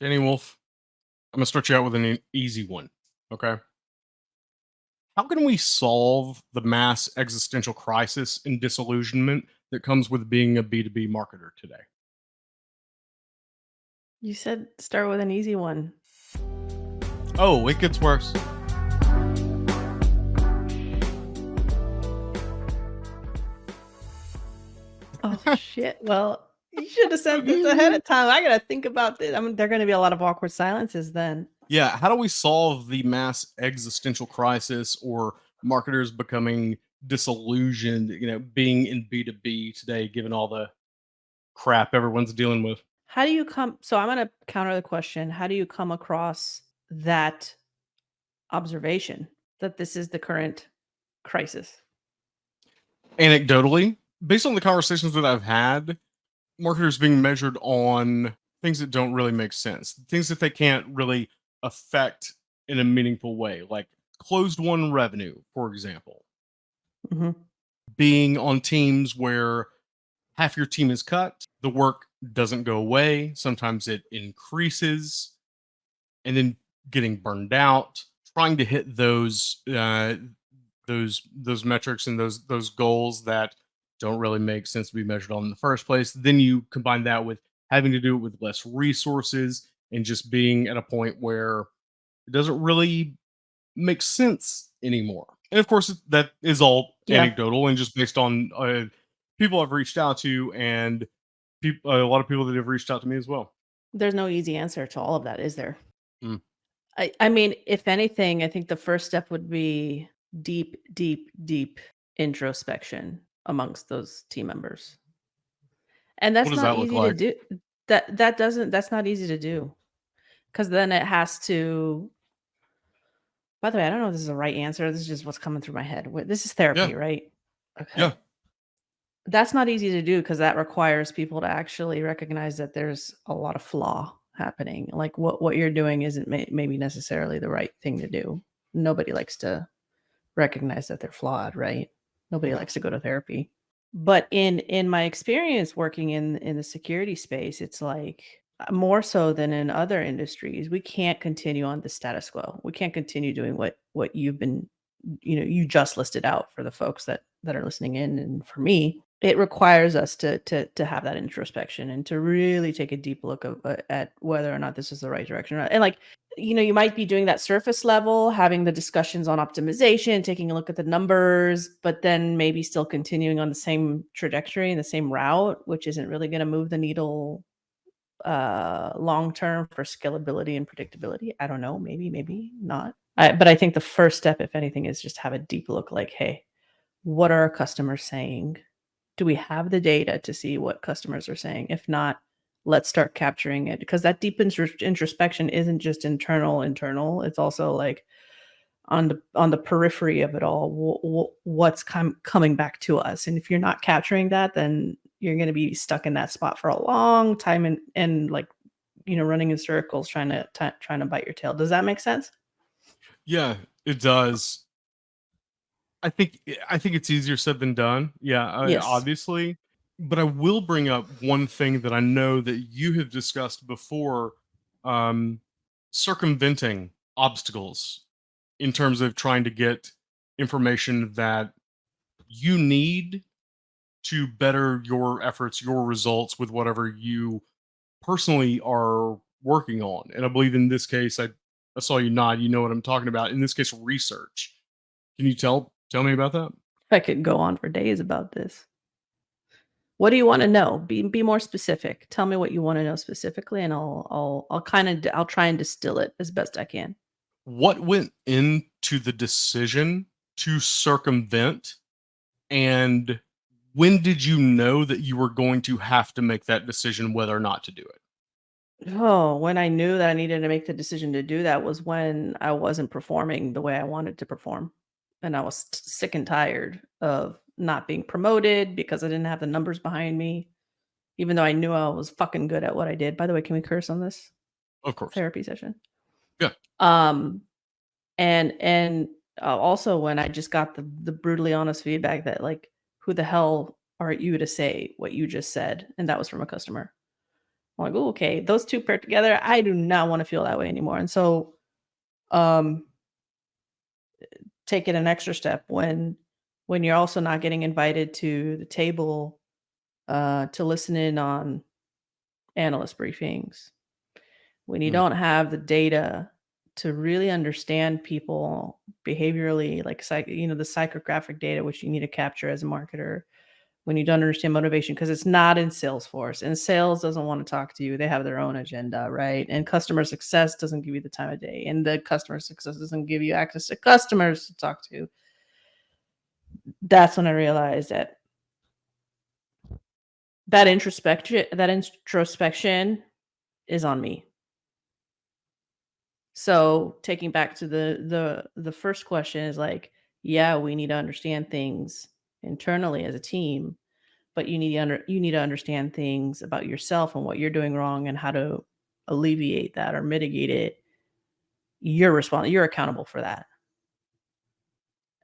Dani Woolf, I'm gonna start you out with an easy one. Okay. How can we solve the mass existential crisis and disillusionment that comes with being a B2B marketer today? You said start with an easy one. Oh, it gets worse. Oh shit. Well, you should have said this ahead of mm-hmm. time. I gotta think about this. I mean, there are gonna be a lot of awkward silences then. Yeah, how do we solve the mass existential crisis or marketers becoming disillusioned, you know, being in B2B today, given all the crap everyone's dealing with? How do you come? So I'm gonna counter the question. How do you come across that observation that this is the current crisis? Anecdotally, based on the conversations that I've had, marketers being measured on things that don't really make sense, things that they can't really affect in a meaningful way, like closed won revenue, for example, Mhm. being on teams where half your team is cut, the work doesn't go away, sometimes it increases, and then getting burned out, trying to hit those uh, those those metrics and those those goals that don't really make sense to be measured on in the first place. Then you combine that with having to do it with less resources and just being at a point where it doesn't really make sense anymore. And of course, that is all Yeah. anecdotal and just based on uh, people I've reached out to and peop- a lot of people that have reached out to me as well. There's no easy answer to all of that, is there? Mm. I, I mean, if anything, I think the first step would be deep, deep, deep introspection amongst those team members. And that's not that easy like? to do. That that doesn't that's not easy to do. Cause then it has to by the way, I don't know if this is the right answer. This is just what's coming through my head. This is therapy, right? Okay. Yeah. That's not easy to do because that requires people to actually recognize that there's a lot of flaw happening. Like what what you're doing isn't may, maybe necessarily the right thing to do. Nobody likes to recognize that they're flawed, right? Nobody likes to go to therapy. But in in my experience working in in the security space, it's like uh, more so than in other industries, we can't continue on the status quo. We can't continue doing what what you've been you know you just listed out for the folks that that are listening in and for me it requires us to to to have that introspection and to really take a deep look of, uh, at whether or not this is the right direction and like you know you might be doing that surface level having the discussions on optimization taking a look at the numbers but then maybe still continuing on the same trajectory and the same route which isn't really going to move the needle uh long term for scalability and predictability. I don't know. Maybe maybe not. I, but i think the first step if anything is just have a deep look like hey what are our customers saying do we have the data to see what customers are saying? If not let's start capturing it because that deep introspection isn't just internal internal. It's also like on the on the periphery of it all wh- wh- what's com- coming back to us. And if you're not capturing that then you're going to be stuck in that spot for a long time and and like you know running in circles trying to t- trying to bite your tail. Does that make sense? Yeah, it does. I think I think it's easier said than done. Yeah, uh, Yes. obviously. But I will bring up one thing that I know that you have discussed before um circumventing obstacles in terms of trying to get information that you need to better your efforts, your results with whatever you personally are working on. And I believe in this case, I, I saw you nod. You know what I'm talking about. In this case, research. Can you tell tell me about that? i could go on for days about this what do you want to know be be more specific tell me what you want to know specifically and i'll i'll i'll kind of i'll try and distill it as best i can What went into the decision to circumvent, and when did you know that you were going to have to make that decision whether or not to do it? Oh, when I knew that I needed to make the decision to do that was when I wasn't performing the way I wanted to perform. And I was sick and tired of not being promoted because I didn't have the numbers behind me, even though I knew I was fucking good at what I did. By the way, can we curse on this Of course. therapy session? Yeah. Um, and and uh, also when I just got the the brutally honest feedback that like, who the hell are you to say what you just said? And that was from a customer. I'm like, oh, okay, those two paired together, I do not want to feel that way anymore. And so, um, take it an extra step when when you're also not getting invited to the table uh, to listen in on analyst briefings when you Mm. don't have the data to really understand people behaviorally like psych you know the psychographic data which you need to capture as a marketer when you don't understand motivation because it's not in salesforce and sales doesn't want to talk to you they have their own agenda right? And customer success doesn't give you the time of day and the customer success doesn't give you access to customers to talk to. That's when i realized that that introspection that introspection is on me. So taking back to the the the first question is like yeah we need to understand things internally as a team but you need to under you need to understand things about yourself and what you're doing wrong and how to alleviate that or mitigate it. You're responsible you're accountable for that.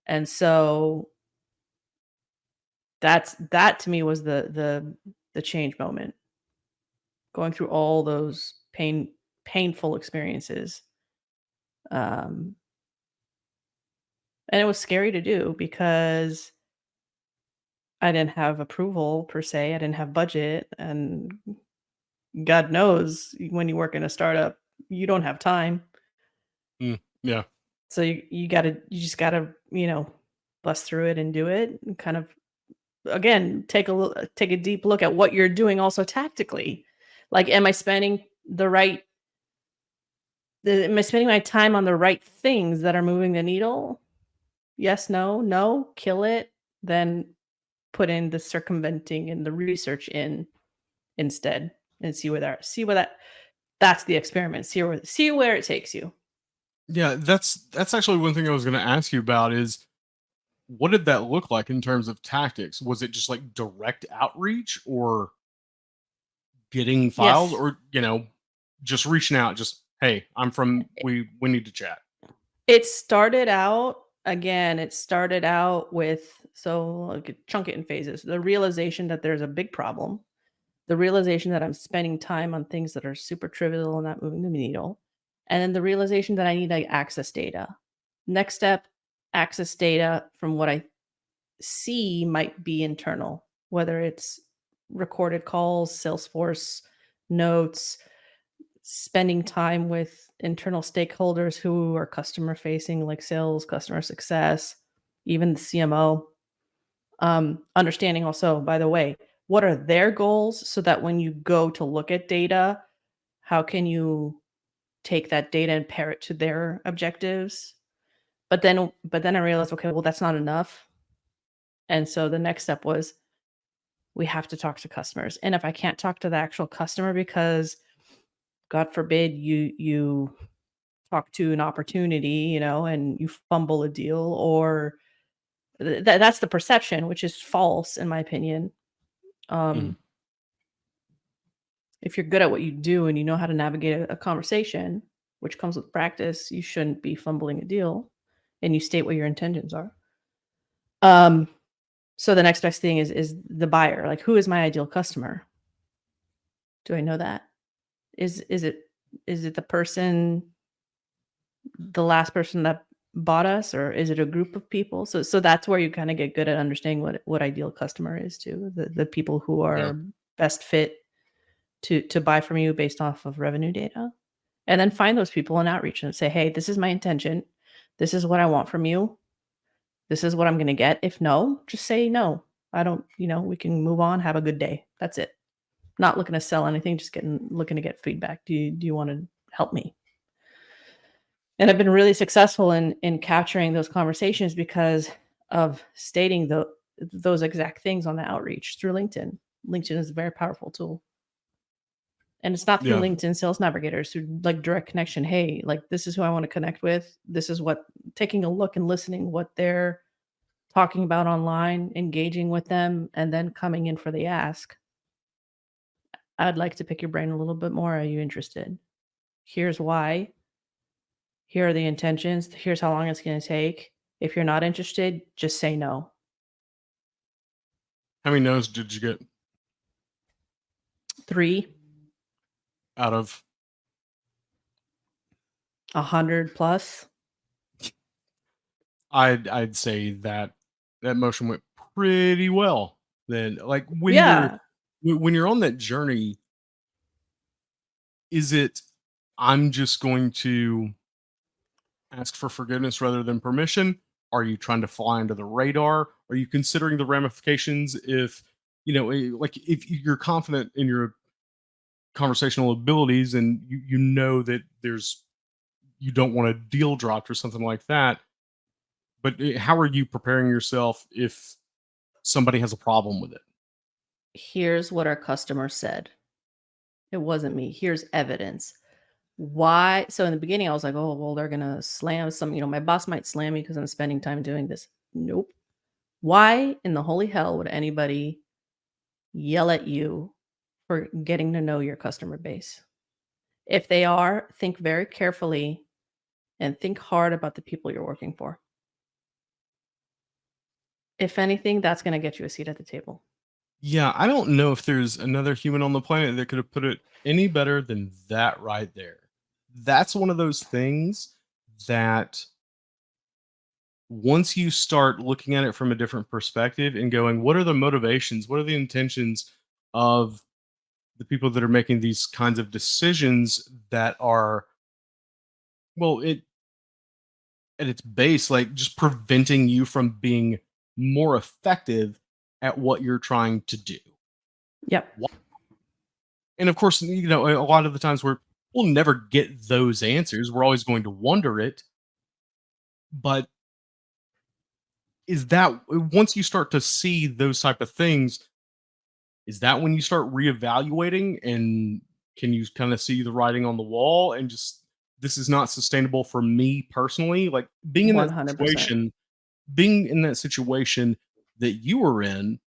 And so that's that to me was the the the change moment. Going through all those pain painful experiences um and it was scary to do because i didn't have approval per se i didn't have budget and god knows when you work in a startup you don't have time. Mm, yeah. so you, you gotta you just gotta you know bust through it and do it and kind of again take a look take a deep look at what you're doing also tactically. Like am i spending the right the, am i spending my time on the right things that are moving the needle? Yes no no kill it then put in the circumventing and the research in instead and see where that see where that that's the experiment see where see where it takes you Yeah, that's that's actually one thing I was going to ask you about is what did that look like in terms of tactics? Was it just like direct outreach or getting files Yes. or you know just reaching out just hey, I'm from we we need to chat. It started out again, it started out with so like chunk it in phases. The realization that there's a big problem, the realization that I'm spending time on things that are super trivial and not moving the needle, and then the realization that I need to access data. Next step, access data from what I see might be internal, whether it's recorded calls, Salesforce notes, spending time with internal stakeholders who are customer facing, like sales, customer success, even the CMO. Um, understanding also, by the way, what are their goals so that when you go to look at data, how can you take that data and pair it to their objectives? But then, but then I realized, okay, well, that's not enough. And so the next step was we have to talk to customers. And if I can't talk to the actual customer because God forbid you you talk to an opportunity, you know, and you fumble a deal or th- that's the perception which is false in my opinion. Um Mhm. if you're good at what you do and you know how to navigate a, a conversation, which comes with practice, you shouldn't be fumbling a deal and you state what your intentions are. Um so the next best thing is is the buyer. Like who is my ideal customer? Do I know that? Is is it is it the person the last person that bought us or is it a group of people? So so that's where you kind of get good at understanding what what ideal customer is too. The the people who are best fit to to buy from you based off of revenue data. And then find those people and outreach and say, "Hey, this is my intention. This is what I want from you. This is what I'm going to get. If no, just say no. I don't, you know, we can move on. Have a good day. That's it. Not looking to sell anything, just getting looking to get feedback. Do you do you want to help me? And I've been really successful in in capturing those conversations because of stating the those exact things on the outreach through LinkedIn. LinkedIn is a very powerful tool. And it's not through Yeah. LinkedIn sales navigators through like direct connection. Hey, like this is who I want to connect with. This is what taking a look and listening what they're talking about online, engaging with them, and then coming in for the ask. I'd like to pick your brain a little bit more. Are you interested? Here's why. Here are the intentions. Here's how long it's going to take. If you're not interested, just say no. How many no's did you get? Three. out of A hundred plus. I'd I'd say that that motion went pretty well. Then like when Yeah. you're when- you're on that journey, is it I'm just going to ask for forgiveness rather than permission? Are you trying to fly under the radar? Are you considering the ramifications if you know eh, like if you're confident in your conversational abilities and you, you know that there's you don't want a deal dropped or something like that but eh, how are you preparing yourself if somebody has a problem with it Here's what our customer said. It wasn't me. Here's evidence. Why? So in the beginning, I was like, oh, well, they're gonna slam some, you know, my boss might slam me because I'm spending time doing this. Nope. Why in the holy hell would anybody yell at you for getting to know your customer base? If they are, think very carefully and think hard about the people you're working for. If anything, that's going to get you a seat at the table. Yeah i don't know if there's another human on the planet that could have put it any better than that right there. That's one of those things that once you start looking at it from a different perspective and going what are the motivations? What are the intentions of the people that are making these kinds of decisions that are well it at its base like just preventing you from being more effective at what you're trying to do Yep. and of course you know a lot of the times we're we'll never get those answers we're always going to wonder it but is that once you start to see those type of things is that when you start reevaluating and can you kind of see the writing on the wall and just this is not sustainable for me personally like being in that 100%. situation being in that situation that you were in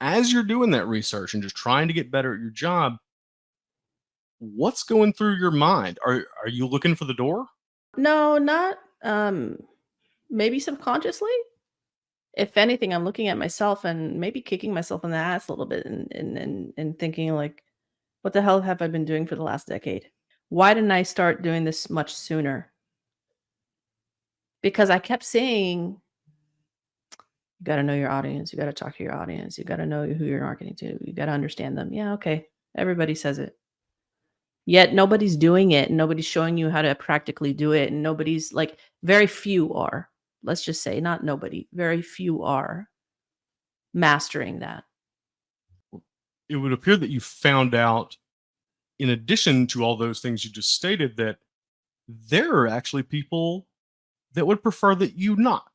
as you're doing that research and just trying to get better at your job what's going through your mind are are you looking for the door No, not um maybe subconsciously. If anything, I'm looking at myself and maybe kicking myself in the ass a little bit and and and, and thinking like, what the hell have I been doing for the last decade? Why didn't I start doing this much sooner? Because I kept saying, you got to know your audience, you got to talk to your audience, you got to know who you're marketing to, you got to understand them. Yeah, okay. Everybody says it. Yet nobody's doing it, and nobody's showing you how to practically do it, and nobody's like very few are. Let's just say not nobody, very few are mastering that. it would appear that you found out in addition to all those things you just stated that there are actually people that would prefer that you not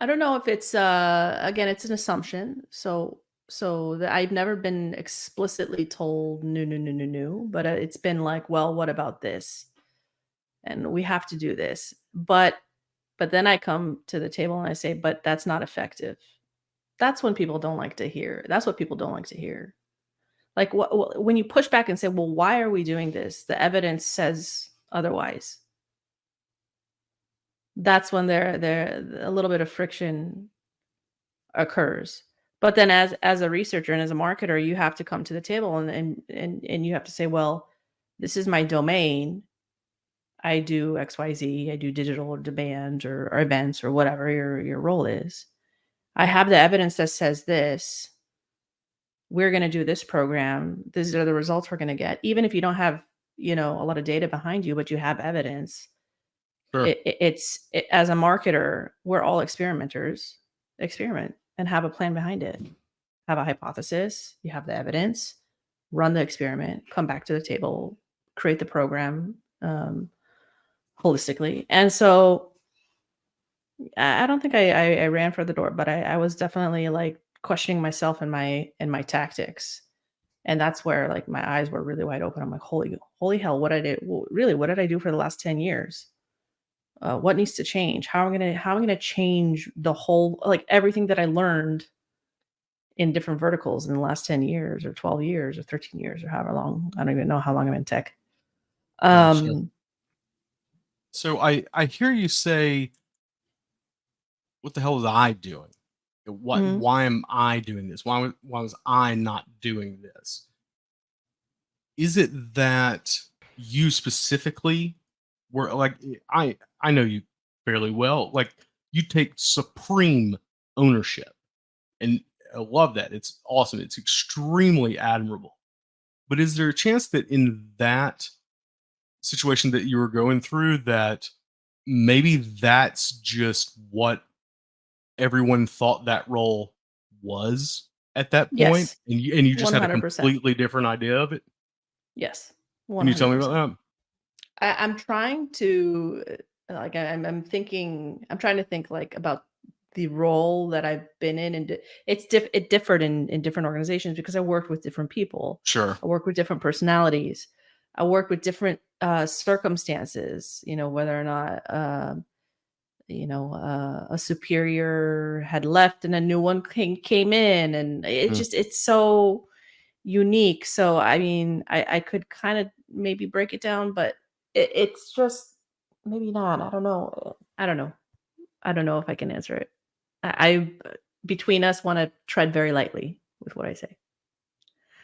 I don't know if it's uh again it's an assumption. So so that I've never been explicitly told no no no no no, but uh, it's been like, well, what about this? And we have to do this. But but then I come to the table and I say, but that's not effective. That's when people don't like to hear. That's what people don't like to hear. Like what when you push back and say, well, why are we doing this? The evidence says otherwise that's when there there a little bit of friction occurs. But then as as a researcher and as a marketer you have to come to the table and and and, and you have to say well this is my domain. I do xyz i do digital or demand or, or events or whatever your your role is. I have the evidence that says this. We're going to do this program. These are the results we're going to get. Even if you don't have you know a lot of data behind you but you have evidence Sure. it, it- it's it, as a marketer we're all experimenters experiment and have a plan behind it. Have a hypothesis you have the evidence run the experiment come back to the table create the program um, holistically. And so i don't think I, I i ran for the door but i i was definitely like questioning myself and my and my tactics. And that's where like my eyes were really wide open. I'm like holy holy hell what did i do really what did i do for the last 10 years uh, what needs to change? How am i gonna how am i gonna change the whole like everything that i learned in different verticals in the last 10 years or 12 years or 13 years or however long i don't even know how long i'm in tech. Um so i i hear you say what the hell was i doing? What Mhm. why am i doing this? Why, why was i not doing this? Is it that you specifically were like I I know you fairly well. Like you take supreme ownership, and I love that. It's awesome. It's extremely admirable. But is there a chance that in that situation that you were going through that maybe that's just what everyone thought that role was at that point Yes. and you and you just had a completely different idea of it? Yes. Can you tell me about that? I, I'm trying to uh, like I'm I'm thinking I'm trying to think like about the role that I've been in and it's diff- it differed in in different organizations because I worked with different people. Sure. I work with different personalities. I work with different uh, circumstances. You know whether or not um, you know uh, a superior had left and a new one came came in, and it Mm. just it's so unique. So I mean, I I could kind of maybe break it down, but it, it's just maybe not. I don't know. I don't know. I don't know if I can answer it. I, I between us want to tread very lightly with what I say.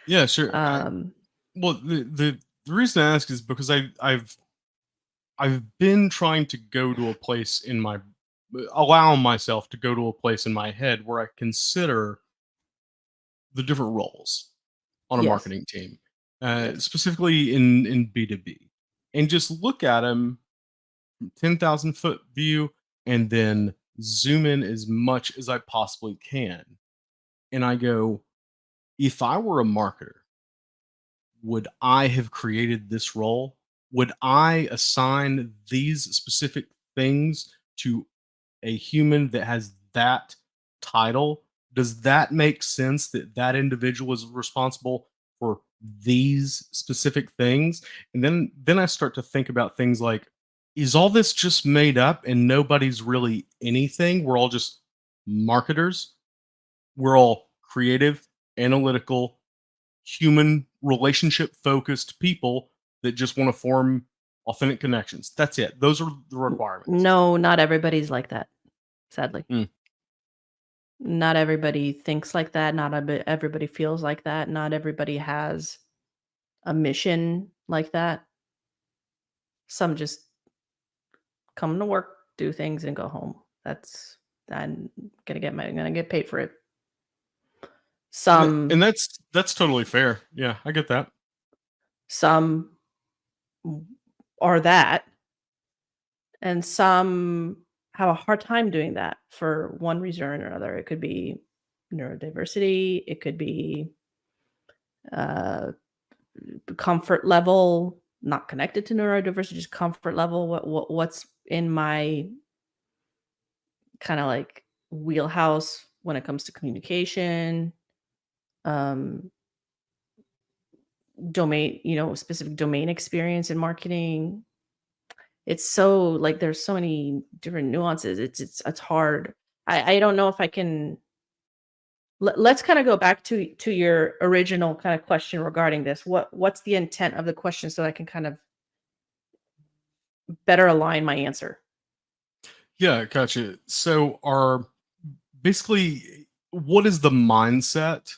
Yeah, sure. I- Um, Well, the, the the reason I ask is because I I've I've been trying to go to a place in my allow myself to go to a place in my head where I consider the different roles on a Yes. marketing team, uh, specifically in in B two B, and just look at them from ten thousand foot view, and then zoom in as much as I possibly can, and I go, if I were a marketer would I have created this role? Would I assign these specific things to a human that has that title? Does that make sense that that individual is responsible for these specific things? And then then I start to think about things like is all this just made up and nobody's really anything? We're all just marketers. We're all creative, analytical, human relationship focused people that just want to form authentic connections. That's it. Those are the requirements. no, not everybody's like that. Sadly, Mm. not everybody thinks like that. Not everybody feels like that. Not everybody has a mission like that. Some just come to work, do things, and go home. That's I'm gonna get my I'm gonna get paid for it. Some and that's that's totally fair. Yeah, I get that. some are that, and some have a hard time doing that for one reason or another. It could be neurodiversity. It could be uh, comfort level, not connected to neurodiversity, just comfort level. What, what what's in my kind of like wheelhouse when it comes to communication, um, domain, you know, specific domain experience in marketing. It's so like there's so many different nuances. It's it's it's hard. I I don't know if I can. Let, let's kind of go back to to your original kind of question regarding this. What what's the intent of the question so I can kind of better align my answer? Yeah, gotcha. So are basically what is the mindset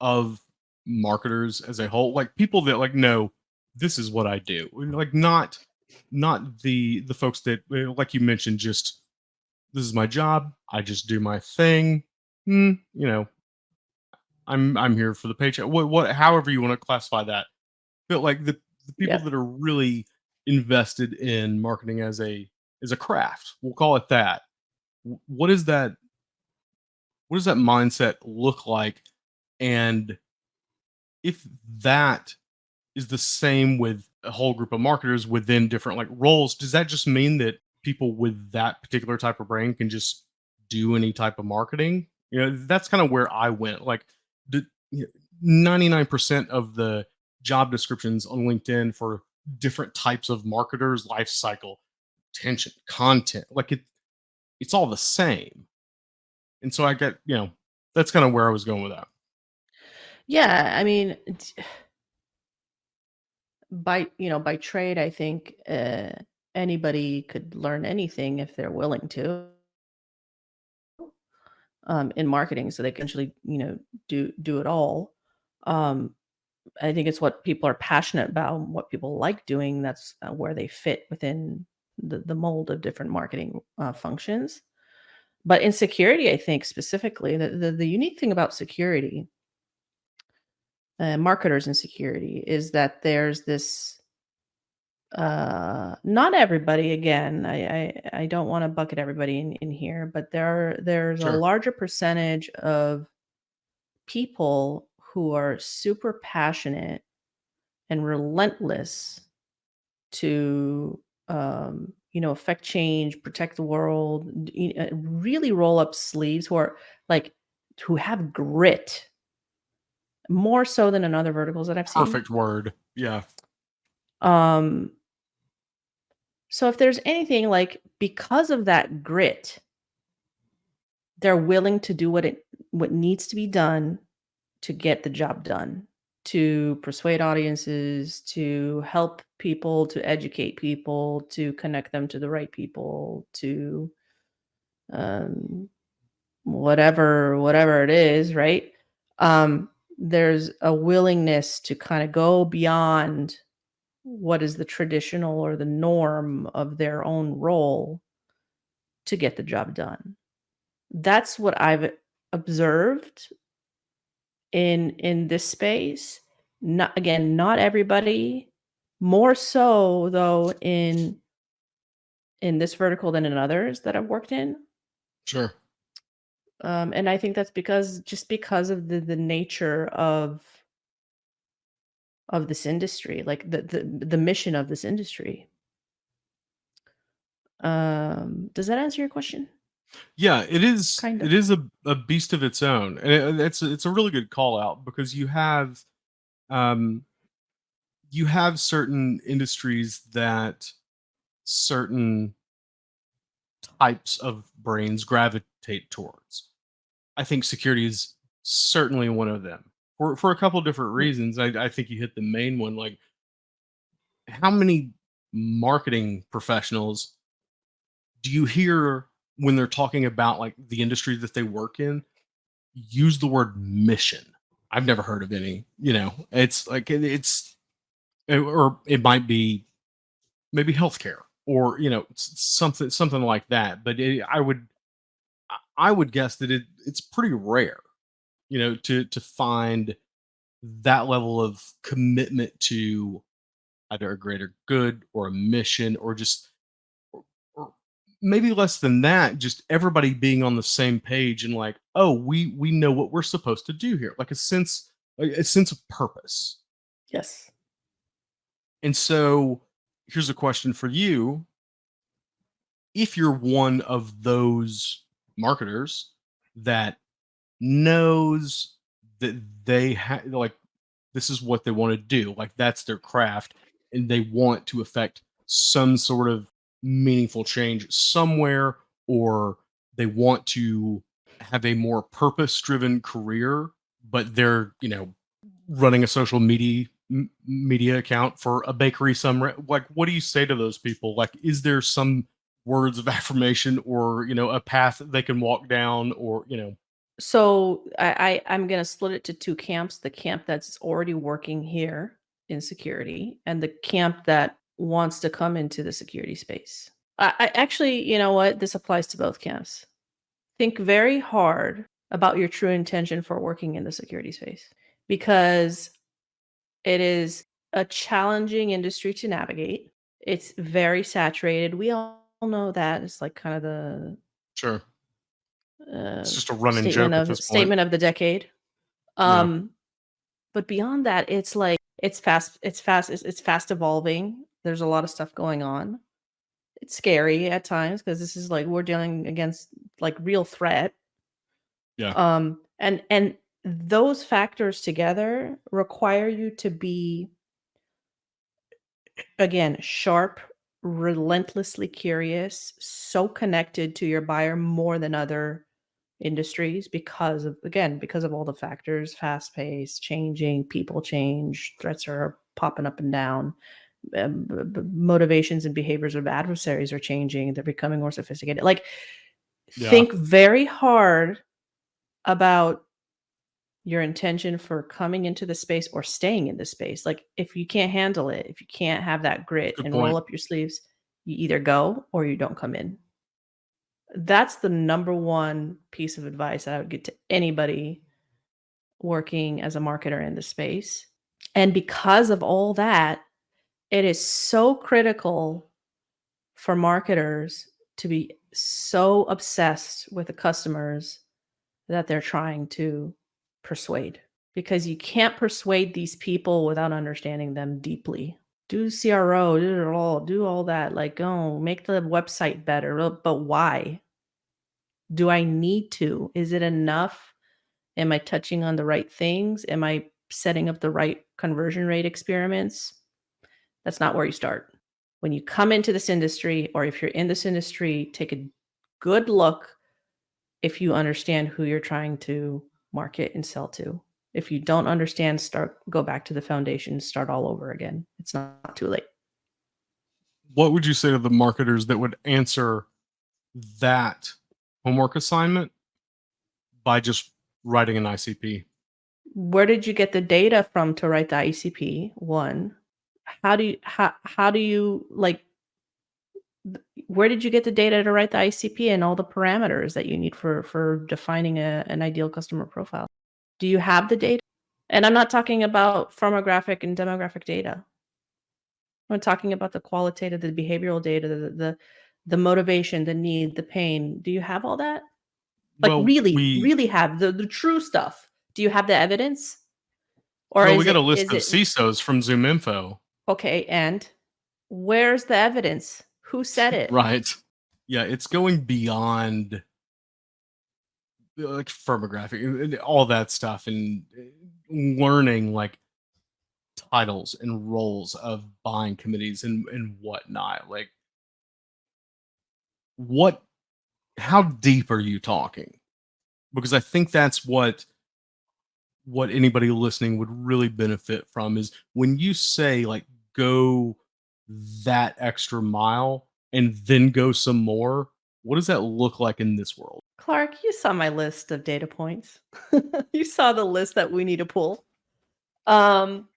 of marketers as a whole? Like people that like know this is what I do. Like not not the the folks that like you mentioned just this is my job. I just do my thing. Hmm, you know, I'm I'm here for the paycheck. What what however you want to classify that. But like the the people Yeah. that are really invested in marketing as a as a craft, we'll call it that. What is that what does that mindset look like and if that is the same with a whole group of marketers within different like roles does that just mean that people with that particular type of brain can just do any type of marketing you know that's kind of where i went like the you know, 99% of the job descriptions on linkedin for different types of marketers life cycle attention content like it it's all the same. And so i get you know that's kind of where i was going with that. Yeah, I mean, by you know, by trade, I think uh, anybody could learn anything if they're willing to um, in marketing, so they can actually you know do do it all. Um, I think it's what people are passionate about, what people like doing. That's uh, where they fit within the, the mold of different marketing uh, functions. But in security, I think specifically, the, the, the unique thing about security, uh, marketers in security, is that there's this. Uh, not everybody. Again, I I, I don't want to bucket everybody in, in here, but there are, there's a larger percentage of people who are super passionate and relentless to um, you know affect change protect the world uh, really roll up sleeves who are like who have grit more so than in other verticals that i've seen Perfect word. Yeah. um so if there's anything like because of that grit they're willing to do what it what needs to be done to get the job done to persuade audiences to help people to educate people to connect them to the right people to um whatever whatever it is right? Um there's a willingness to kind of go beyond what is the traditional or the norm of their own role to get the job done. That's what i've observed in in this space. Not again not everybody more so though in in this vertical than in others that i've worked in. Sure. um, and i think that's because just because of the the nature of of this industry like the the, the mission of this industry um does that answer your question Yeah, it is. Kind of. It is a, a beast of its own, and it, it's a, it's a really good call out because you have, um, you have certain industries that certain types of brains gravitate towards. I think security is certainly one of them for for a couple different reasons. I, I think you hit the main one. Like, how many marketing professionals do you hear when they're talking about like the industry that they work in use the word mission i've never heard of any you know it's like it- it's it- or it might be maybe healthcare or you know something something like that but it, i would i would guess that it it's pretty rare you know to to find that level of commitment to either a greater good or a mission or just or, or maybe less than that just everybody being on the same page and like oh we we know what we're supposed to do here like a sense a, a sense of purpose. Yes. And so here's a question for you. If you're one of those marketers that knows that they have like this is what they want to do like that's their craft and they want to affect some sort of meaningful change somewhere or they want to have a more purpose driven career but they're you know running a social media media account for a bakery somewhere like what do you say to those people? Like is there some words of affirmation or you know a path they can walk down or you know so I, I i'm going to split it to two camps the camp that's already working here in security and the camp that wants to come into the security space. I, I actually you know what? This applies to both camps. Think very hard about your true intention for working in the security space because it is a challenging industry to navigate. It's very saturated. We all know that. It's like kind of the sure uh, it's just a running joke of statement of the decade. Yeah. Um, but beyond that, it's like it's fast. It's fast. It's, it's fast evolving. There's a lot of stuff going on. It's scary at times because this is like we're dealing against like real threat. Yeah. Um, and and those factors together require you to be again sharp relentlessly curious so connected to your buyer more than other industries because of again because of all the factors fast pace changing people change threats are popping up and down um, motivations and behaviors of adversaries are changing they're becoming more sophisticated like Yeah. think very hard about your intention for coming into the space or staying in the space. Like if you can't handle it, if you can't have that grit Good and point. roll up your sleeves, you either go or you don't come in. That's the number one piece of advice I would get to anybody working as a marketer in the space. And because of all that, it is so critical for marketers to be so obsessed with the customers that they're trying to persuade because you can't persuade these people without understanding them deeply. Do CRO, do it all, do all that. Like, oh, make the website better. But why? Do I need to? Is it enough? Am I touching on the right things? Am I setting up the right conversion rate experiments? That's not where you start. When you come into this industry, or if you're in this industry, take a good look if you understand who you're trying to market and sell to. If you don't understand, start go back to the foundation, start all over again. It's not too late. What would you say to the marketers that would answer that homework assignment by just writing an ICP? Where did you get the data from to write the ICP? One. How do you how how do you like where did you get the data to write the ICP and all the parameters that you need for for defining a, an ideal customer profile? Do you have the data? And I'm not talking about firmographic and demographic data. I'm talking about the qualitative, the behavioral data, the the, the motivation, the need, the pain. Do you have all that? Like Well, really, we, really have the, the true stuff. Do you have the evidence? Or well, we got it- a list of it- CISOs from ZoomInfo, Okay, and where's the evidence? Who said it? right? Yeah, it's going beyond like firmographic and all that stuff and uh, learning like titles and roles of buying committees and and whatnot. Like, what? How deep are you talking? Because I think that's what what anybody listening would really benefit from is when you say like go that extra mile and then go some more what does that look like in this world Clark, you saw my list of data points. you saw the list that we need to pull. Um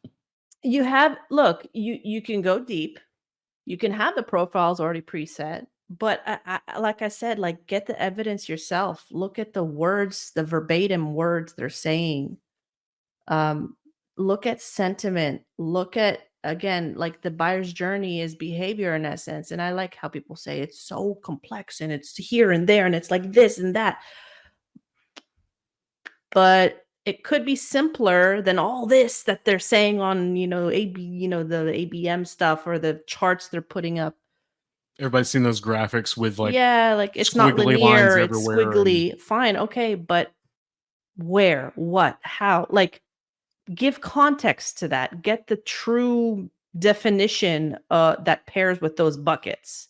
you have look, you you can go deep. You can have the profiles already preset, but I, I, like I said, like get the evidence yourself. Look at the words, the verbatim words they're saying. Um look at sentiment. Look at again like the buyer's journey is behavior in essence and i like how people say it's so complex and it's here and there and it's like this and that but it could be simpler than all this that they're saying on you know ab you know the abm stuff or the charts they're putting up everybody's seen those graphics with like yeah like it's not linear it's everywhere and- squiggly. Fine okay but where? What? How? Like give context to that. Get the true definition uh that pairs with those buckets.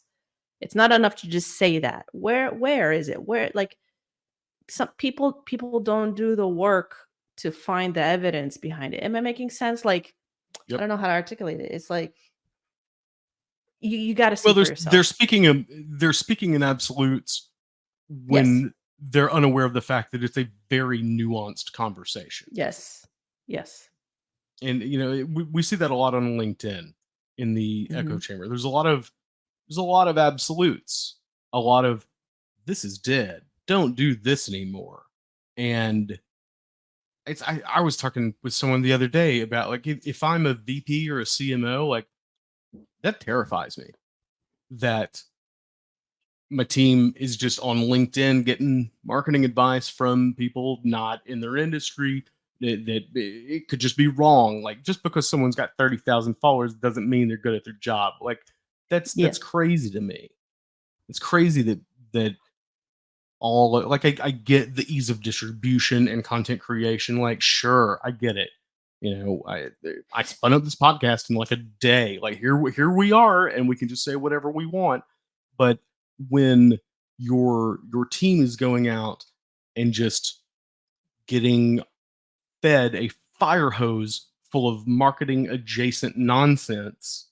It's not enough to just say that. Where where is it? Where like some people people don't do the work to find the evidence behind it. Am i making sense? Like Yep. i don't know how to articulate it. It's like you, you got to see well they're, they're speaking in they're speaking in absolutes when they're unaware of the fact that it's a very nuanced conversation. Yes. Yes. And you know we, we see that a lot on linkedin in the echo Mm-hmm. chamber. There's a lot of there's a lot of absolutes a lot of this is dead. Don't do this anymore. And it's i, I was talking with someone the other day about like if, if i'm a vp or a cmo like that terrifies me that my team is just on linkedin getting marketing advice from people not in their industry that, that it could just be wrong. Like just because someone's got thirty thousand followers doesn't mean they're good at their job. Like that's Yeah. that's crazy to me. It's crazy that that all like I, I get the ease of distribution and content creation. Like sure, I get it. You know, I I spun up this podcast in like a day. Like here here we are, and we can just say whatever we want. But when your your team is going out and just getting fed a fire hose full of marketing adjacent nonsense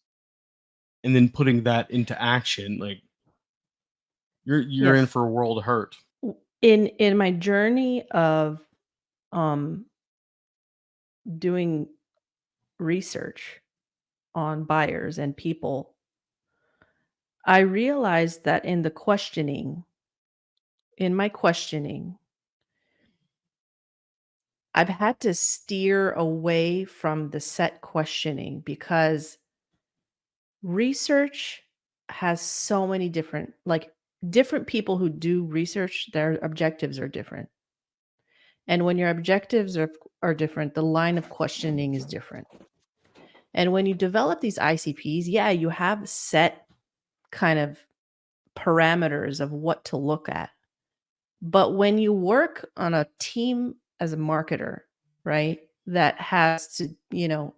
and then putting that into action like you're you're in for a world of hurt in in my journey of um doing research on buyers and people, I realized that in the questioning, in my questioning, I've had to steer away from the set questioning because research has so many different, like different people who do research, their objectives are different. And when your objectives are, are different, the line of questioning is different. And when you develop these ICPs, yeah, you have set kind of parameters of what to look at. But when you work on a team as a marketer, right, that has to, you know,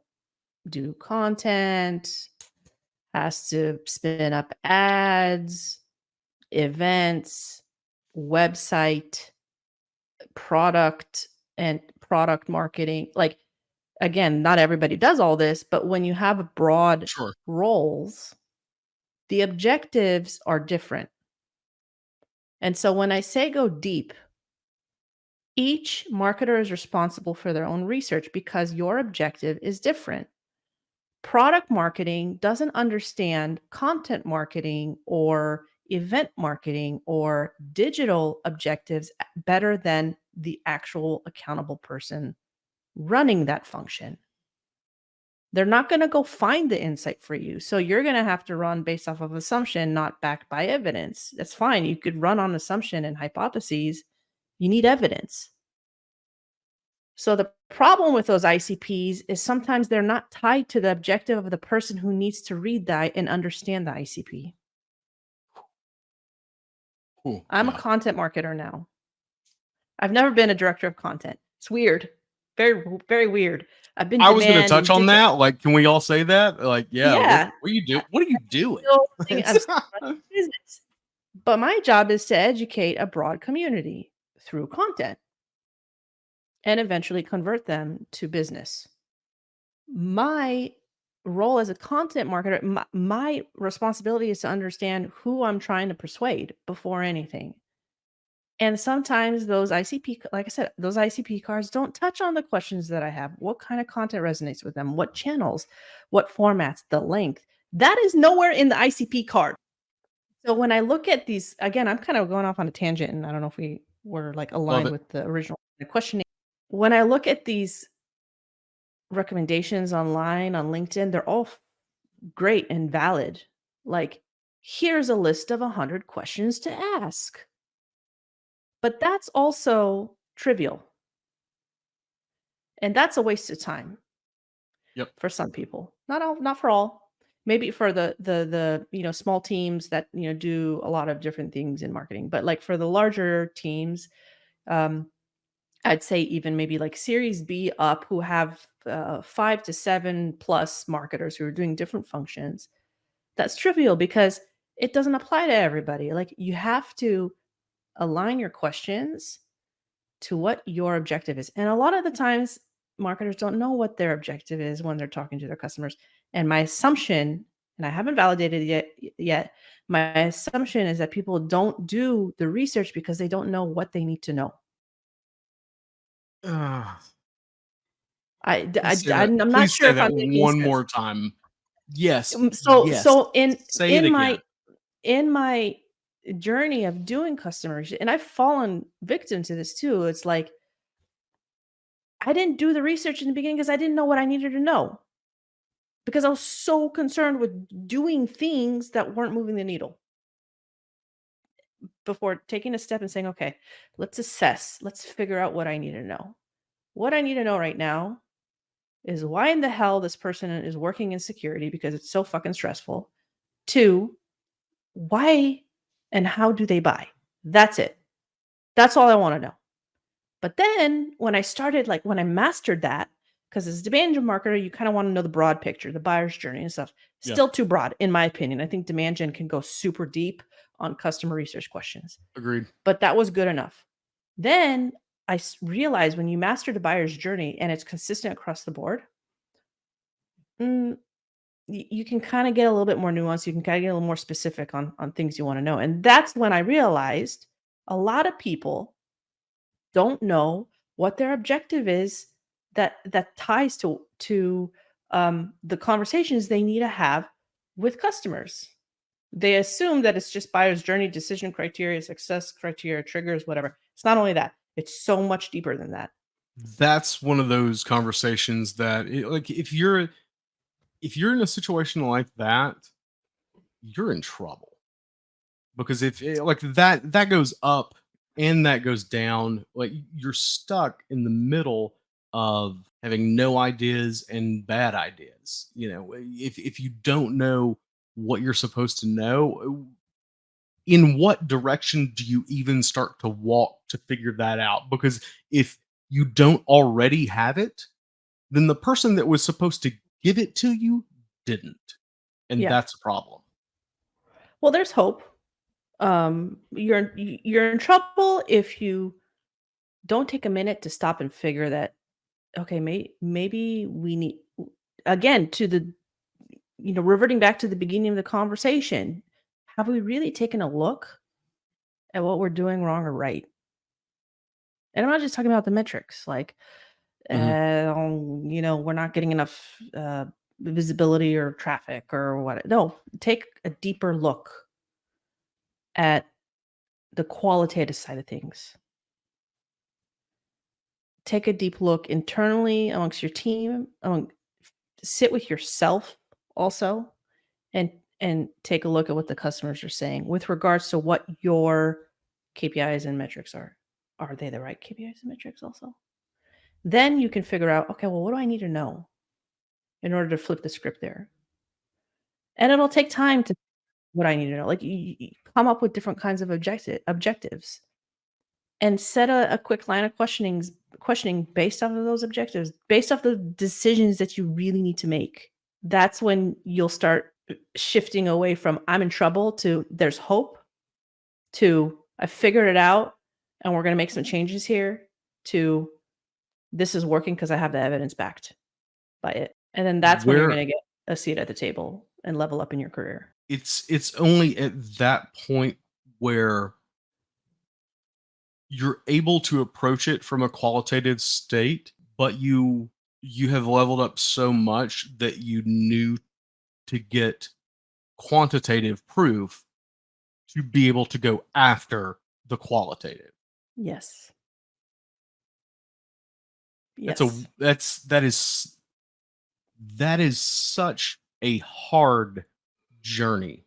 do content, has to spin up ads, events, website, product, and product marketing. Like, again, not everybody does all this, but when you have broad Sure. roles, the objectives are different. And so when I say go deep, each marketer is responsible for their own research because your objective is different. Product marketing doesn't understand content marketing or event marketing or digital objectives better than the actual accountable person running that function. They're not going to go find the insight for you. So you're going to have to run based off of assumption, not backed by evidence. That's fine. You could run on assumption and hypotheses. You need evidence. So the problem with those ICPs is sometimes they're not tied to the objective of the person who needs to read that and understand the ICP. I'm yeah. a content marketer now. I've never been a director of content. It's weird. Very, very weird. I've been. I was going to touch on that. Like, can we all say that? Like, yeah. what- Yeah. What, are you do? What are you doing? still think I'm still running a business. But my job is to educate a broad community through content and eventually convert them to business. My role as a content marketer, my, my responsibility is to understand who I'm trying to persuade before anything. And sometimes those ICP, like I said, those ICP cards don't touch on the questions that I have. What kind of content resonates with them? What channels? What formats? The length? That is nowhere in the ICP card. So when I look at these, again, I'm kind of going off on a tangent, and I don't know if we were like aligned with the original questioning. When I look at these recommendations online on LinkedIn, they're all great and valid. Like, here's a list of 100 questions to ask. But that's also trivial. And that's a waste of time. Yep. For some people. Not all not for all. Maybe for the the the you know small teams that you know do a lot of different things in marketing. But like for the larger teams, um I'd say even maybe like series B up who have uh, 5 to 7 plus marketers who are doing different functions. That's trivial because it doesn't apply to everybody. Like you have to align your questions to what your objective is. And a lot of the times, marketers don't know what their objective is when they're talking to their customers. And my assumption, and I haven't validated it yet, yet, my assumption is that people don't do the research because they don't know what they need to know. Ah, I, I, I, am not sure if I'm one sense. more time. Yes. Um, so yes. so in Say in my in my journey of doing customer and I've fallen victim to this too. It's like I didn't do the research in the beginning because I didn't know what I needed to know. Because I was so concerned with doing things that weren't moving the needle. Before taking a step and saying, okay, let's assess, let's figure out what I need to know. What I need to know right now is why in the hell this person is working in security because it's so fucking stressful. Two, why and how do they buy? That's it. That's all I want to know. But then when I started, like when I mastered that, because as a demand gen marketer, you kind of want to know the broad picture, the buyer's journey and stuff. Yeah. Still too broad, in my opinion. I think demand gen can go super deep on customer research questions Agreed. but that was good enough. Then I realized when you master the buyer's journey and it's consistent across the board, mm, you can kind of get a little bit more nuanced. You can kind of get a little more specific on on things you want to know. And that's when I realized a lot of people don't know what their objective is that that ties to to um, the conversations they need to have with customers. They assume that it's just buyer's journey, decision criteria, success criteria, triggers, whatever. It's not only that; it's so much deeper than that. That's one of those conversations that, it, like, if you're if you're in a situation like that, you're in trouble because if it, like that that goes up and that goes down, like you're stuck in the middle of having no ideas and bad ideas. You know, eh, if if you don't know what you're supposed to know, in what direction do you even start to walk to figure that out? Because if you don't already have it, then the person that was supposed to give it to you didn't. And Yeah. that's a problem. Well, there's hope. Um, you're you're in trouble if you don't take a minute to stop and figure that okay, may, maybe we need again to the you know reverting back to the beginning of the conversation. Have we really taken a look at what we're doing wrong or right? And I'm not just talking about the metrics, like Mhm. uh, you know, we're not getting enough uh, visibility or traffic or what. No, take a deeper look at the qualitative side of things. Take a deep look internally amongst your team, among, sit with yourself also and and take a look at what the customers are saying with regards to what your KPIs and metrics are. Are they the right KPIs and metrics also? Then you can figure out, okay, well, what do I need to know in order to flip the script there? And it'll take time to what I need to know. Like you, you come up with different kinds of objective objectives and set a, a quick line of questionings questioning based off of those objectives, based off the decisions that you really need to make. That's when you'll start shifting away from I'm in trouble to there's hope to I figured it out and we're going to make some mm-hmm. changes here to this is working because I have the evidence backed by it. And then that's when you're going to get a seat at the table and level up in your career. it's it's only at that point where you're able to approach it from a qualitative state but you you have leveled up so much that you knew to get quantitative proof to be able to go after the qualitative. Yes. that's a that's that is that is such a hard journey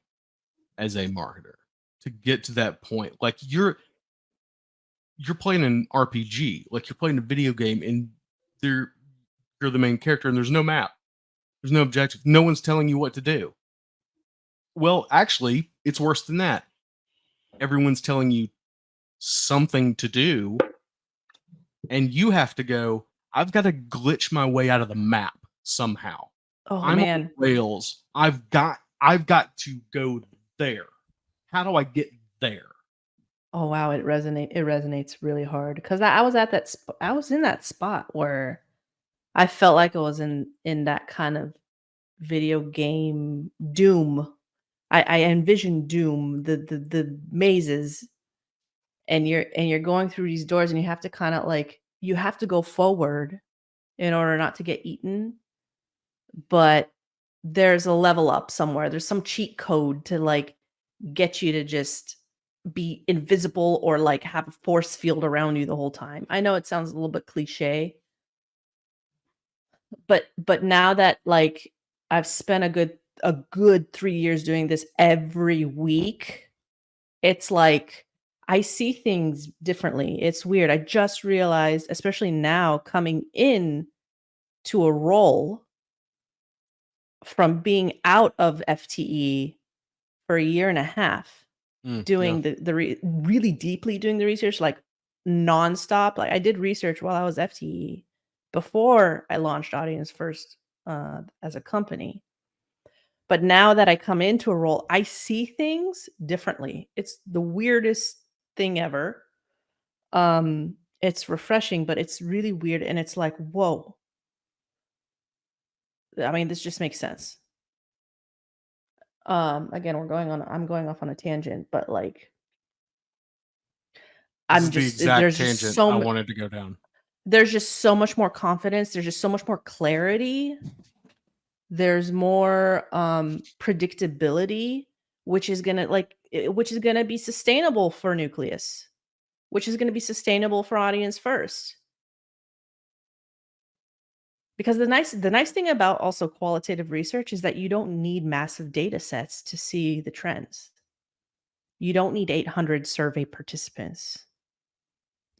as a marketer to get to that point. Like you're you're playing an rpg like you're playing a video game and there you're the main character and there's no map there's no objective no one's telling you what to do well actually it's worse than that everyone's telling you something to do and you have to go i've got to glitch my way out of the map somehow oh I'm man. rails. I've got I've got to go there. How do I get there? Oh wow, it resonate it resonates really hard because I, I was at that sp- I was in that spot where I felt like I was in in that kind of video game doom. I, I envisioned doom, the the the mazes, and you're and you're going through these doors and you have to kind of like you have to go forward in order not to get eaten. But there's a level up somewhere. There's some cheat code to like get you to just be invisible or like have a force field around you the whole time. I know it sounds a little bit cliche. But but now that like I've spent a good a good 3 years doing this every week, it's like I see things differently. It's weird. I just realized especially now coming in to a role from being out of FTE for a year and a half Mm, doing the the re- really deeply doing the research like nonstop like i did research while i was fte before i launched audience first uh, as a company but now that i come into a role i see things differently it's the weirdest thing ever um it's refreshing but it's really weird and it's like whoa i mean this just makes sense um again we're going on i'm going off on a tangent but like i'm is the just exact there's tangent just so much. I wanted to go down. There's just so much more confidence there's just so much more clarity. There's more um predictability which is going to like which is going to be sustainable for nucleus which is going to be sustainable for audience first. Because the nice the nice thing about also qualitative research is that you don't need massive data sets to see the trends. You don't need 800 survey participants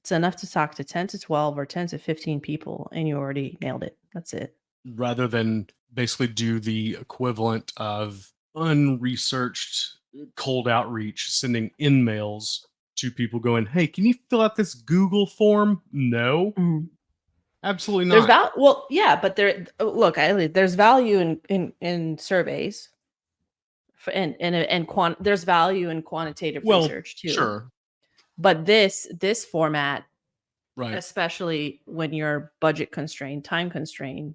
it's enough to talk to 10 to 12 or 10 to 15 people and you already nailed it that's it rather than basically do the equivalent of unresearched cold outreach sending in mails to people going hey can you fill out this google form no Absolutely not. There's val well, yeah, but there uh, look, I there's value in in in surveys. For, and and and quant there's value in quantitative well, research too. Sure. But this this format, right, especially when you're budget constrained, time constrained,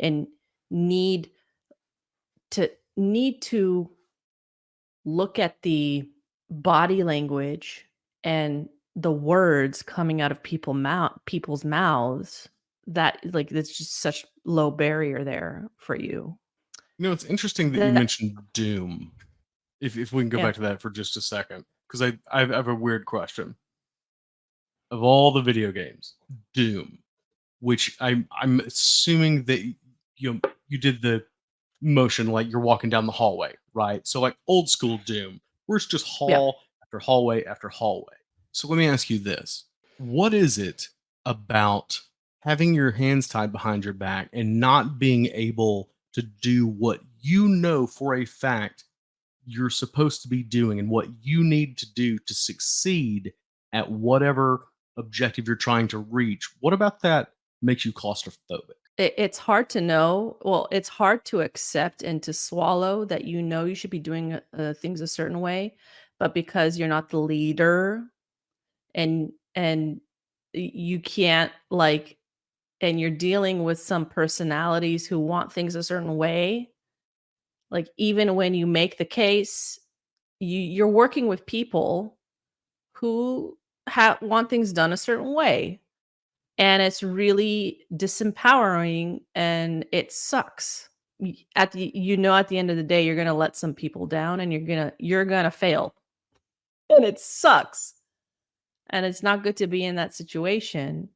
and need to need to look at the body language and the words coming out of people mouth people's mouths that like it's just such low barrier there for you. You know, it's interesting that, you mentioned Doom. If if we can go Yeah. back to that for just a second, because I I have a weird question. Of all the video games, Doom, which I'm I'm assuming that you know you did the motion like you're walking down the hallway, right? So like old school Doom, where it's just hall after hallway after hallway. So let me ask you this: What is it about having your hands tied behind your back and not being able to do what you know for a fact you're supposed to be doing and what you need to do to succeed at whatever objective you're trying to reach. What about that makes you claustrophobic? It's hard to know. Well, it's hard to accept and to swallow that you know you should be doing uh, things a certain way, but because you're not the leader and and you can't like and you're dealing with some personalities who want things a certain way like even when you make the case you you're working with people who have want things done a certain way and it's really disempowering and it sucks. At the you know at the end of the day you're going to let some people down and you're going to you're going to fail. And it sucks. And it's not good to be in that situation.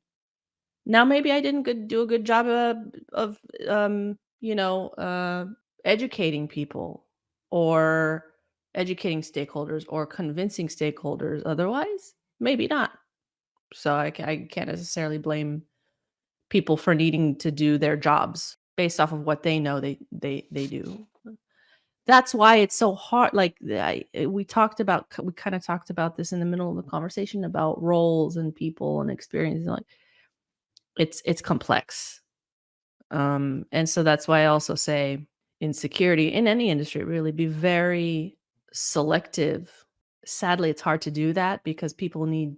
Now maybe I didn't good, do a good job of, of um, you know, uh, educating people or educating stakeholders or convincing stakeholders otherwise? Maybe not. So I, I can't necessarily blame people for needing to do their jobs based off of what they know they they they do. That's why it's so hard like I, we talked about we kind of talked about this in the middle of the conversation about roles and people and experiences like it's it's complex. Um and so that's why i also say in security in any industry really be very selective sadly it's hard to do that because people need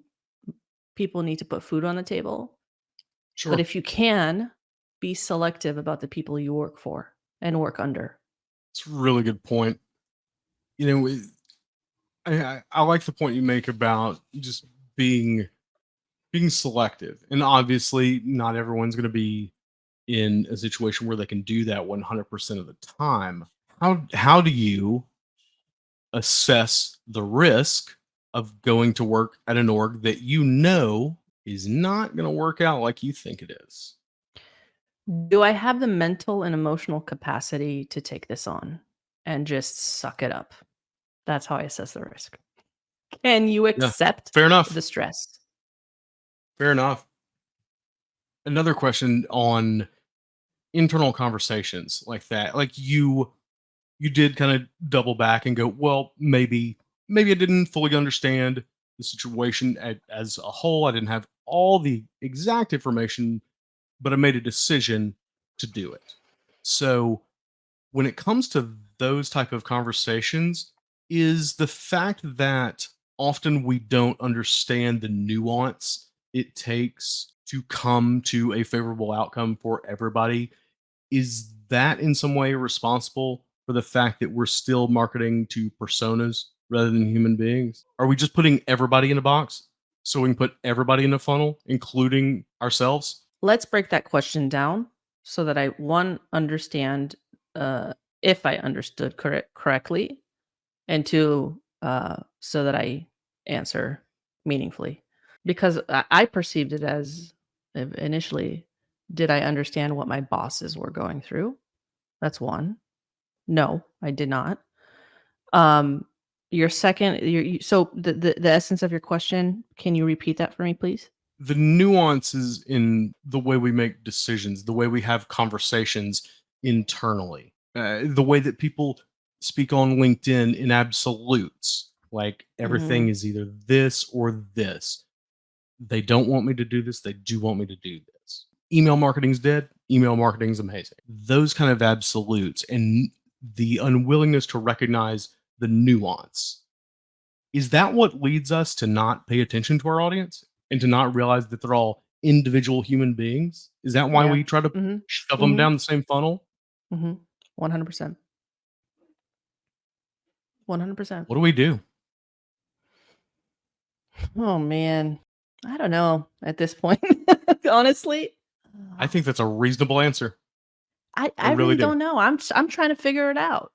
people need to put food on the table Sure. but if you can be selective about the people you work for and work under It's a really good point. You know, it- I, I, I like the point you make about just being being selective, and obviously, not everyone's going to be in a situation where they can do that 100% of the time. How how do you assess the risk of going to work at an org that you know is not going to work out like you think it is? do i have the mental and emotional capacity to take this on and just suck it up that's how i assess the risk can you accept Fair enough. the stress Fair enough. Another question on internal conversations like that. Like you you did kind of double back and go, well, maybe maybe I didn't fully understand the situation as a whole. I didn't have all the exact information, but I made a decision to do it. So when it comes to those type of conversations is the fact that often we don't understand the nuance it takes to come to a favorable outcome for everybody is that in some way responsible for the fact that we're still marketing to personas rather than human beings are we just putting everybody in a box so we can put everybody in a funnel, including ourselves? Let's break that question down so that I one understand uh, if I understood correct correctly, and two uh, so that I answer meaningfully. Because I, I perceived it as initially, did I understand what my bosses were going through? That's one. No, I did not. Um, your second, your, you- so the, the the essence of your question, can you repeat that for me, please? The nuances in the way we make decisions, the way we have conversations internally, uh, the way that people speak on LinkedIn in absolutes, like everything is either this or this. They don't want me to do this. They do want me to do this. Email marketing's dead. Email marketing's amazing. Those kind of absolutes and the unwillingness to recognize the nuance. Is that what leads us to not pay attention to our audience and to not realize that they're all individual human beings? Is that why Yeah. we try to Mm-hmm. shove them Mhm. down the same funnel? Mm-hmm. One hundred percent. One hundred percent. What do we do? Oh man, I don't know at this point. Honestly, I think that's a reasonable answer. I, I I really really do. don't know. I'm I'm trying to figure it out.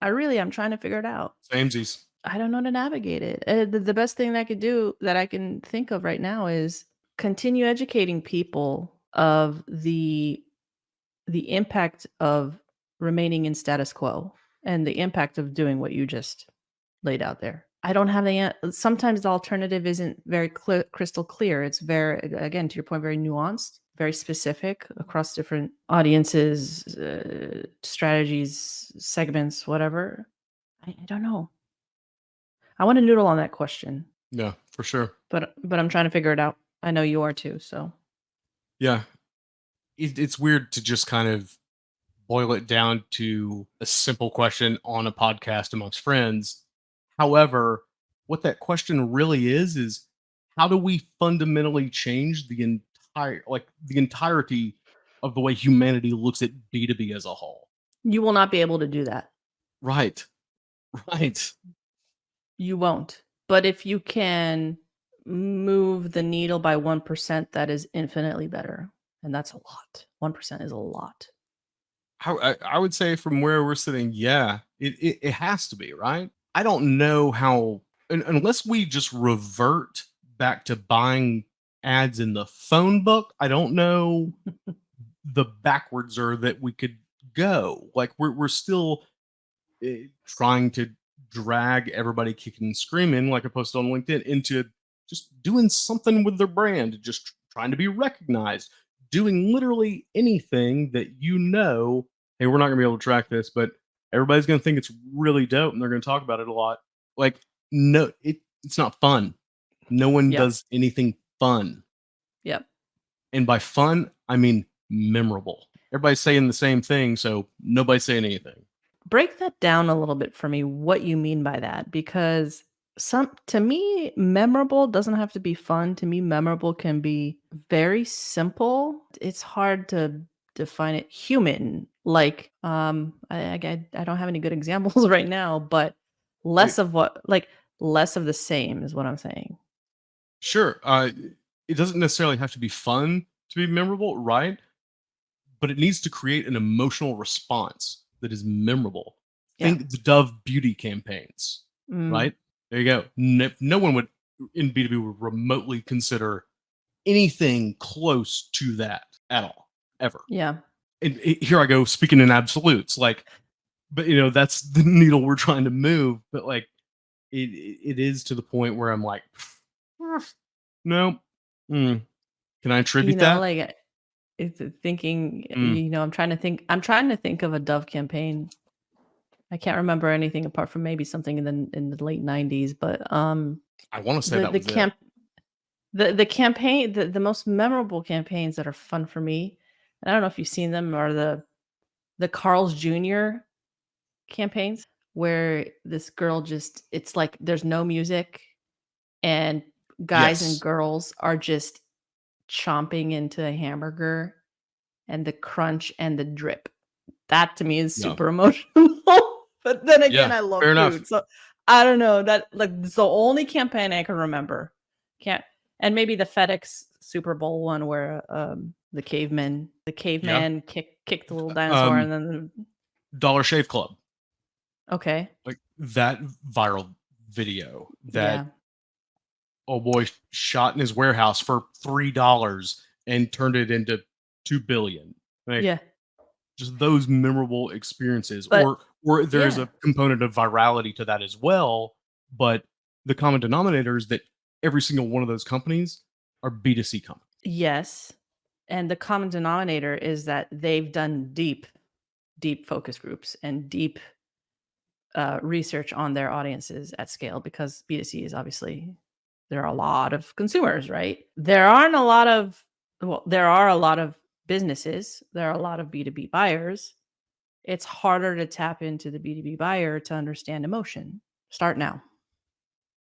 I really am trying to figure it out. Samesies. I don't know how to navigate it. Uh, the, the best thing that I could do that I can think of right now is continue educating people of the the impact of remaining in status quo and the impact of doing what you just laid out there. I don't have the sometimes the alternative isn't very clear, crystal clear. It's very again to your point very nuanced, very specific across different audiences, uh, strategies, segments, whatever. I, I don't know. I want to noodle on that question, Yeah, for sure. but but I'm trying to figure it out. I know you are too. So Yeah. It, it's weird to just kind of boil it down to a simple question on a podcast amongst friends. However, what that question really is is how do we fundamentally change the entire like the entirety of the way humanity looks at B2B as a whole? you will not be able to do that. Right. Right. You won't. But if you can move the needle by 1%, that is infinitely better. And that's a lot. 1% is a lot. I, I, would say from where we're sitting, yeah, it, it, it has to be, right? I don't know how, un- unless we just revert back to buying ads in the phone book, I don't know the backwards or that we could go. Like we're, we're still eh, trying to drag everybody kicking and screaming, like I posted on LinkedIn, into just doing something with their brand, just trying to be recognized, doing literally anything that you know, hey, we're not gonna be able to track this, but everybody's gonna think it's really dope and they're gonna talk about it a lot. Like, no, it, it's not fun. No one does anything fun. Yep. And by fun, I mean memorable. Everybody's saying the same thing, so nobody's saying anything. Break that down a little bit for me, what you mean by that. Because some to me, memorable doesn't have to be fun. To me, memorable can be very simple. It's hard to define it human. Like, um, I, I, I don't have any good examples right now, but less of what like less of the same is what I'm saying. Sure. Uh, it doesn't necessarily have to be fun to be memorable, right? But it needs to create an emotional response that is memorable. Yeah. Think the Dove beauty campaigns, Mm, right? There you go. No, no one would in B2B would remotely consider anything close to that at all, ever. Yeah. And here I go speaking in absolutes, like, but you know, that's the needle we're trying to move. But like, it it it is to the point where I'm like, no, mm. can I attribute you know, that? like uh, it's uh, thinking. Mm. You know, I'm trying to think. I'm trying to think of a Dove campaign. I can't remember anything apart from maybe something in the in the late '90s, but um, I want to say the that the was it. camp, the the campaign, the the most memorable campaigns that are fun for me. And I don't know if you've seen them, are the the Carl's Jr. campaigns where this girl just it's like there's no music and guys Yes. and girls are just chomping into a hamburger and the crunch and the drip. That to me is Yeah. super emotional. but then again, Yeah, I love food. enough. So I don't know. That like it's the only campaign I can remember. Can't and maybe the FedEx Super Bowl one where um, the caveman, the caveman kick kicked the little dinosaur, Um, and then the... Dollar Shave Club, okay, like that viral video that yeah, oh boy shot in his warehouse for three dollars and turned it into two billion. Like, yeah, just those memorable experiences But- or or there's yeah. a component of virality to that as well but the common denominator is that every single one of those companies are b2c companies yes, and the common denominator is that they've done deep, deep focus groups and deep uh, research on their audiences at scale because B2C is obviously there are a lot of consumers, right? There aren't a lot of well, there are a lot of businesses, there are a lot of B2B buyers. It's harder to tap into the B2B buyer to understand emotion. Start now.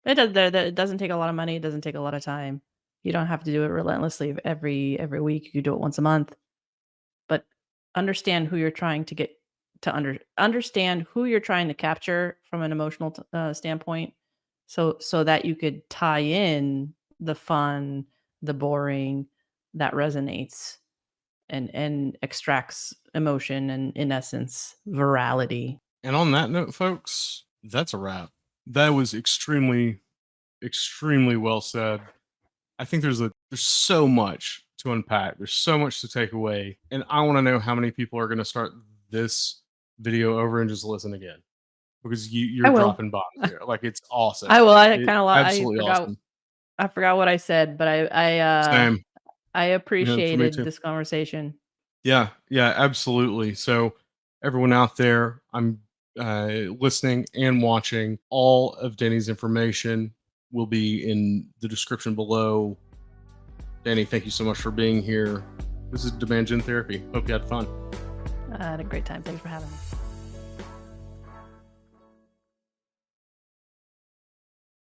It it doesn't take a lot of money, it doesn't take a lot of time. You don't have to do it relentlessly every every week. You could do it once a month. But understand who you're trying to get to under understand who you're trying to capture from an emotional t- uh, standpoint so so that you could tie in the fun the boring that resonates and and extracts emotion and in essence virality. And on that note folks that's a wrap. That was extremely extremely well said. I think there's a there's so much to unpack. There's so much to take away. And i want to know how many people are going to start this video over and just listen again because you you're dropping bombs here like it's awesome i will i kind of I absolutely forgot, awesome I forgot what i said but i i uh Same. i appreciated too. this conversation Yeah, yeah, absolutely. So, everyone out there, I'm uh, listening and watching. All of Dani's information will be in the description below. Danny, thank you so much for being here. This is Demand Gen Therapy. Hope you had fun. i had a great time thanks for having me